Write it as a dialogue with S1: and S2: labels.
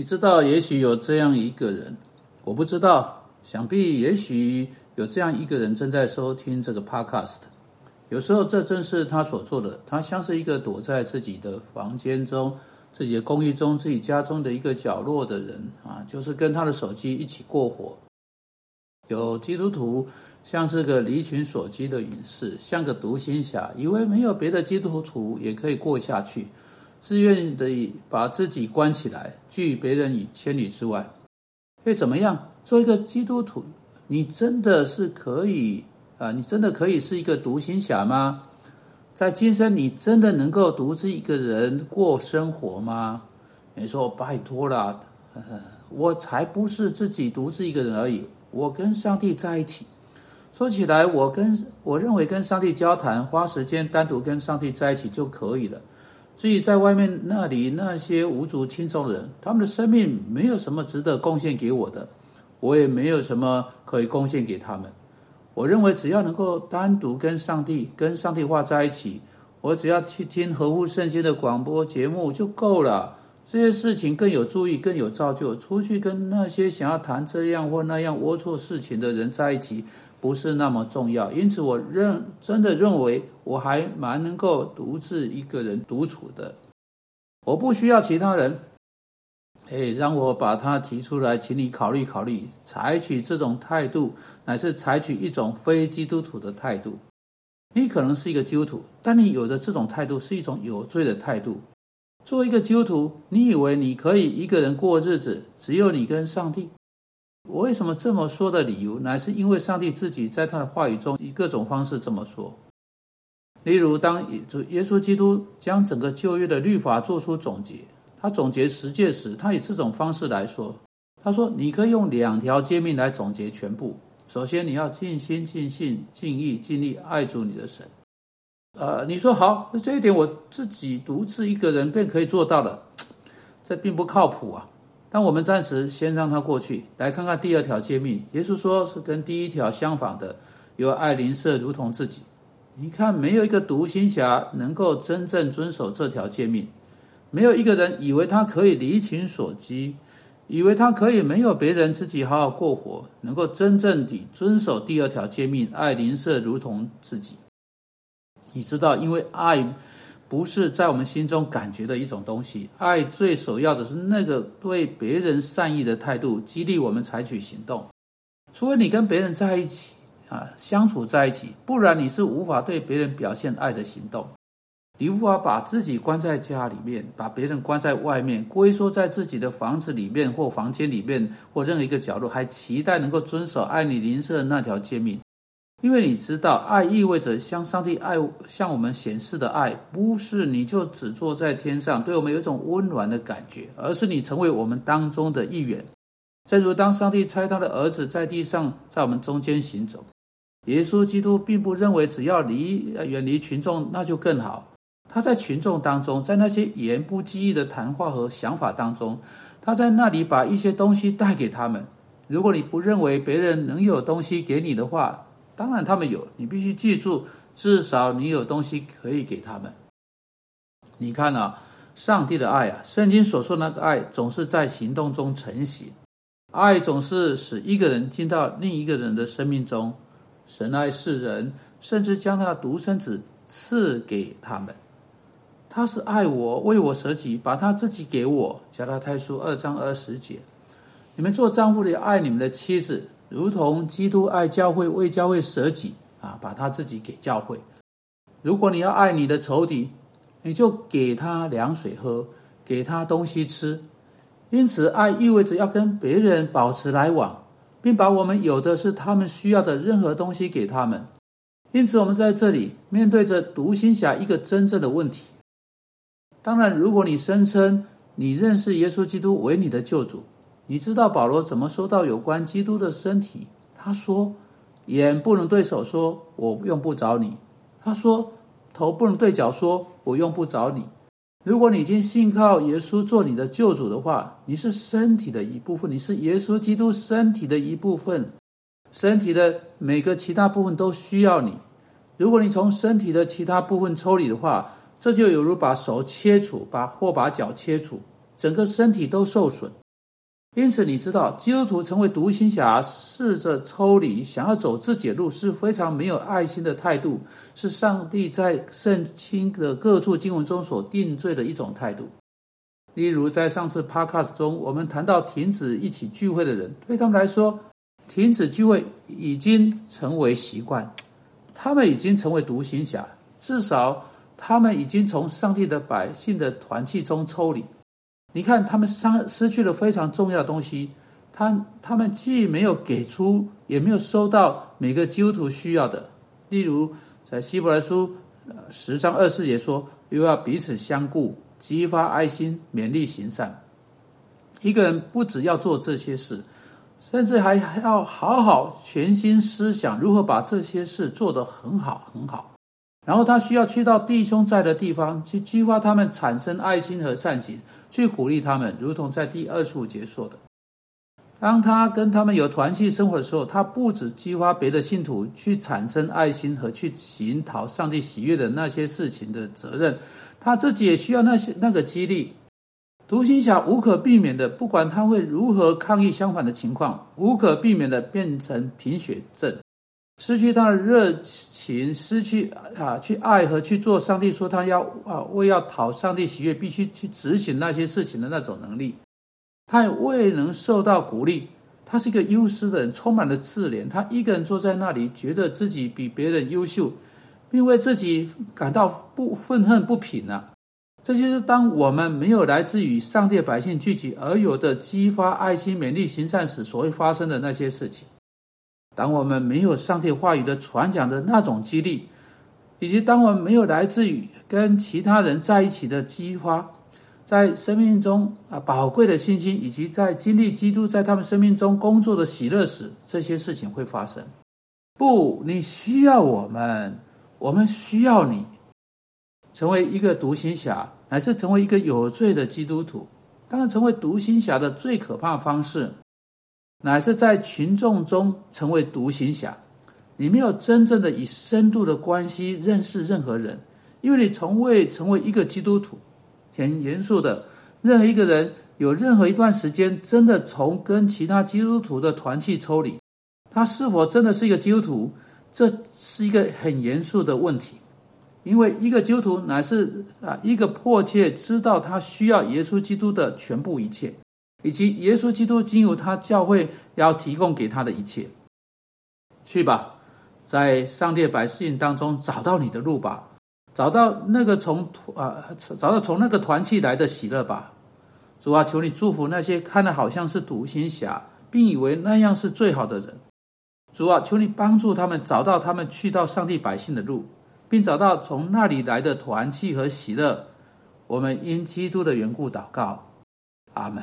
S1: 你知道，也许有这样一个人，我不知道，想必也许有这样一个人正在收听这个 podcast。有时候，这正是他所做的。他像是一个躲在自己的房间中、自己的公寓中、自己家中的一个角落的人啊，就是跟他的手机一起过活。有基督徒像是个离群索居的隐士，像个独行侠，以为没有别的基督徒也可以过下去。自愿的把自己关起来，拒别人于千里之外，会怎么样？做一个基督徒，你真的是可以啊？你真的可以是一个独行侠吗？在今生，你真的能够独自一个人过生活吗？你说拜托了，我才不是自己独自一个人而已，我跟上帝在一起。说起来，我跟我认为跟上帝交谈，花时间单独跟上帝在一起就可以了。至于在外面那里那些无足轻重的人，他们的生命没有什么值得贡献给我的，我也没有什么可以贡献给他们。我认为只要能够单独跟上帝、跟上帝话在一起，我只要去听合乎圣经的广播节目就够了。这些事情更有注意、更有造就。出去跟那些想要谈这样或那样龌龊事情的人在一起。不是那么重要，因此我认真的认为我还蛮能够独自一个人独处的，我不需要其他人。哎，让我把它提出来，请你考虑考虑，采取这种态度，乃是采取一种非基督徒的态度。你可能是一个基督徒，但你有的这种态度是一种有罪的态度。作为一个基督徒，你以为你可以一个人过日子，只有你跟上帝？我为什么这么说的理由，乃是因为上帝自己在他的话语中以各种方式这么说。例如，当耶稣基督将整个旧约的律法做出总结，他总结十诫时，他以这种方式来说：“他说，你可以用两条诫命来总结全部。首先，你要尽心、尽性、尽意、尽力爱主你的神。呃，你说好，这一点我自己独自一个人便可以做到了，这并不靠谱啊。”但我们暂时先让它过去，来看看第二条诫命。耶稣说是跟第一条相反的，有爱邻舍如同自己。你看，没有一个独行侠能够真正遵守这条诫命，没有一个人以为他可以离情所及，以为他可以没有别人自己好好过活，能够真正地遵守第二条诫命，爱邻舍如同自己。你知道，因为爱。不是在我们心中感觉的一种东西。爱最首要的是那个对别人善意的态度，激励我们采取行动。除非你跟别人在一起啊，相处在一起，不然你是无法对别人表现爱的行动。你无法把自己关在家里面，把别人关在外面，龟缩在自己的房子里面或房间里面或任何一个角落，还期待能够遵守爱你邻舍那条诫命。因为你知道，爱意味着向上帝爱向我们显示的爱，不是你就只坐在天上，对我们有一种温暖的感觉，而是你成为我们当中的一员。正如当上帝差他的儿子在地上，在我们中间行走，耶稣基督并不认为只要离远离群众那就更好。他在群众当中，在那些言不及义的谈话和想法当中，他在那里把一些东西带给他们。如果你不认为别人能有东西给你的话，当然，他们有，你必须记住，至少你有东西可以给他们。你看啊，上帝的爱啊，圣经所说那个爱，总是在行动中成型。爱总是使一个人进到另一个人的生命中。神爱世人，甚至将他的独生子赐给他们。他是爱我，为我舍己，把他自己给我。加拉太书二章二十节，你们做丈夫的爱你们的妻子。如同基督爱教会，为教会舍己啊，把他自己给教会。如果你要爱你的仇敌，你就给他凉水喝，给他东西吃。因此，爱意味着要跟别人保持来往，并把我们有的是他们需要的任何东西给他们。因此，我们在这里面对着独行侠一个真正的问题。当然，如果你声称你认识耶稣基督为你的救主。你知道保罗怎么说到有关基督的身体？他说：“眼不能对手说我用不着你。”他说：“头不能对脚说我用不着你。”如果你已经信靠耶稣做你的救主的话，你是身体的一部分，你是耶稣基督身体的一部分。身体的每个其他部分都需要你。如果你从身体的其他部分抽离的话，这就犹如把手切除，把或把脚切除，整个身体都受损。因此，你知道，基督徒成为独行侠，试着抽离，想要走自己的路，是非常没有爱心的态度，是上帝在圣经的各处经文中所定罪的一种态度。例如，在上次 podcast 中，我们谈到停止一起聚会的人，对他们来说，停止聚会已经成为习惯，他们已经成为独行侠，至少他们已经从上帝的百姓的团契中抽离。你看，他们伤失去了非常重要的东西。他他们既没有给出，也没有收到每个基督徒需要的。例如，在希伯来书十章二四节说，又要彼此相顾，激发爱心，勉励行善。一个人不只要做这些事，甚至还要好好全心思想如何把这些事做得很好很好。然后他需要去到弟兄在的地方，去激发他们产生爱心和善行，去鼓励他们，如同在第二十五节说的。当他跟他们有团契生活的时候，他不止激发别的信徒去产生爱心和去行讨上帝喜悦的那些事情的责任，他自己也需要那些那个激励。独行侠无可避免的，不管他会如何抗议相反的情况，无可避免的变成贫血症。失去他的热情，失去啊，去爱和去做上帝说他要啊，为要讨上帝喜悦，必须去执行那些事情的那种能力，他也未能受到鼓励。他是一个优势的人，充满了自怜。他一个人坐在那里，觉得自己比别人优秀，并为自己感到不愤恨不平啊。这就是当我们没有来自于上帝百姓聚集而有的激发爱心、勉励行善时所会发生的那些事情。当我们没有上帝话语的传讲的那种激励，以及当我们没有来自于跟其他人在一起的激发，在生命中啊宝贵的信心，以及在经历基督在他们生命中工作的喜乐时，这些事情会发生。不，你需要我们，我们需要你，成为一个独行侠，乃是成为一个有罪的基督徒。当然，成为独行侠的最可怕方式。乃是在群众中成为独行侠，你没有真正的以深度的关系认识任何人，因为你从未成为一个基督徒。很严肃的，任何一个人有任何一段时间真的从跟其他基督徒的团契抽离，他是否真的是一个基督徒？这是一个很严肃的问题，因为一个基督徒乃是啊一个迫切知道他需要耶稣基督的全部一切。以及耶稣基督经由他教会要提供给他的一切，去吧，在上帝百姓当中找到你的路吧，找到那个从啊找到从那个团契来的喜乐吧。主啊，求你祝福那些看了好像是独行侠，并以为那样是最好的人。主啊，求你帮助他们找到他们去到上帝百姓的路，并找到从那里来的团契和喜乐。我们因基督的缘故祷告，阿门。